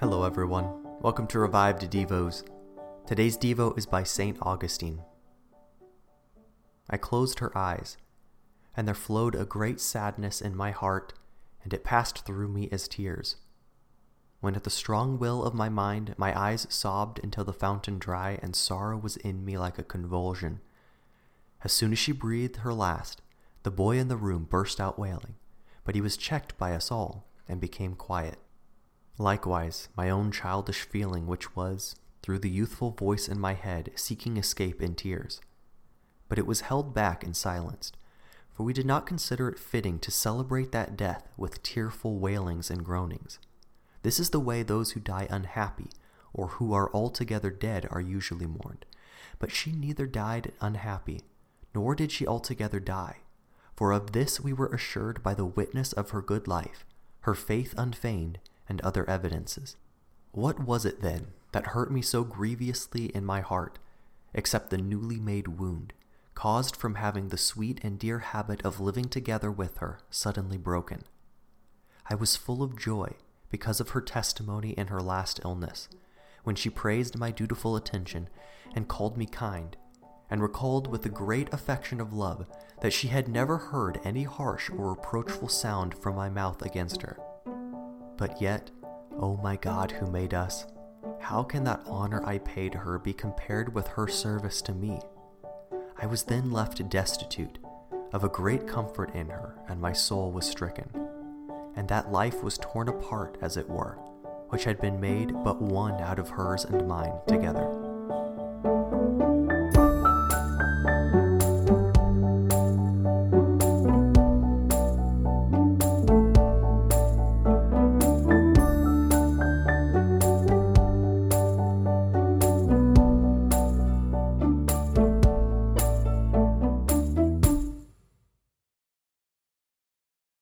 Hello, everyone. Welcome to Revived Devos. Today's Devo is by St. Augustine. I closed her eyes, and there flowed a great sadness in my heart, and it passed through me as tears. When at the strong will of my mind my eyes sobbed until the fountain dry, and sorrow was in me like a convulsion. As soon as she breathed her last, the boy in the room burst out wailing, but he was checked by us all, and became quiet. Likewise, my own childish feeling, which was, through the youthful voice in my head, seeking escape in tears. But it was held back and silenced, for we did not consider it fitting to celebrate that death with tearful wailings and groanings. This is the way those who die unhappy, or who are altogether dead, are usually mourned. But she neither died unhappy, nor did she altogether die, for of this we were assured by the witness of her good life, her faith unfeigned, and other evidences. What was it then that hurt me so grievously in my heart, except the newly made wound, caused from having the sweet and dear habit of living together with her suddenly broken? I was full of joy because of her testimony in her last illness, when she praised my dutiful attention and called me kind, and recalled with a great affection of love that she had never heard any harsh or reproachful sound from my mouth against her. But yet, O oh my God who made us, how can that honor I paid her be compared with her service to me? I was then left destitute of a great comfort in her, and my soul was stricken. And that life was torn apart, as it were, which had been made but one out of hers and mine together.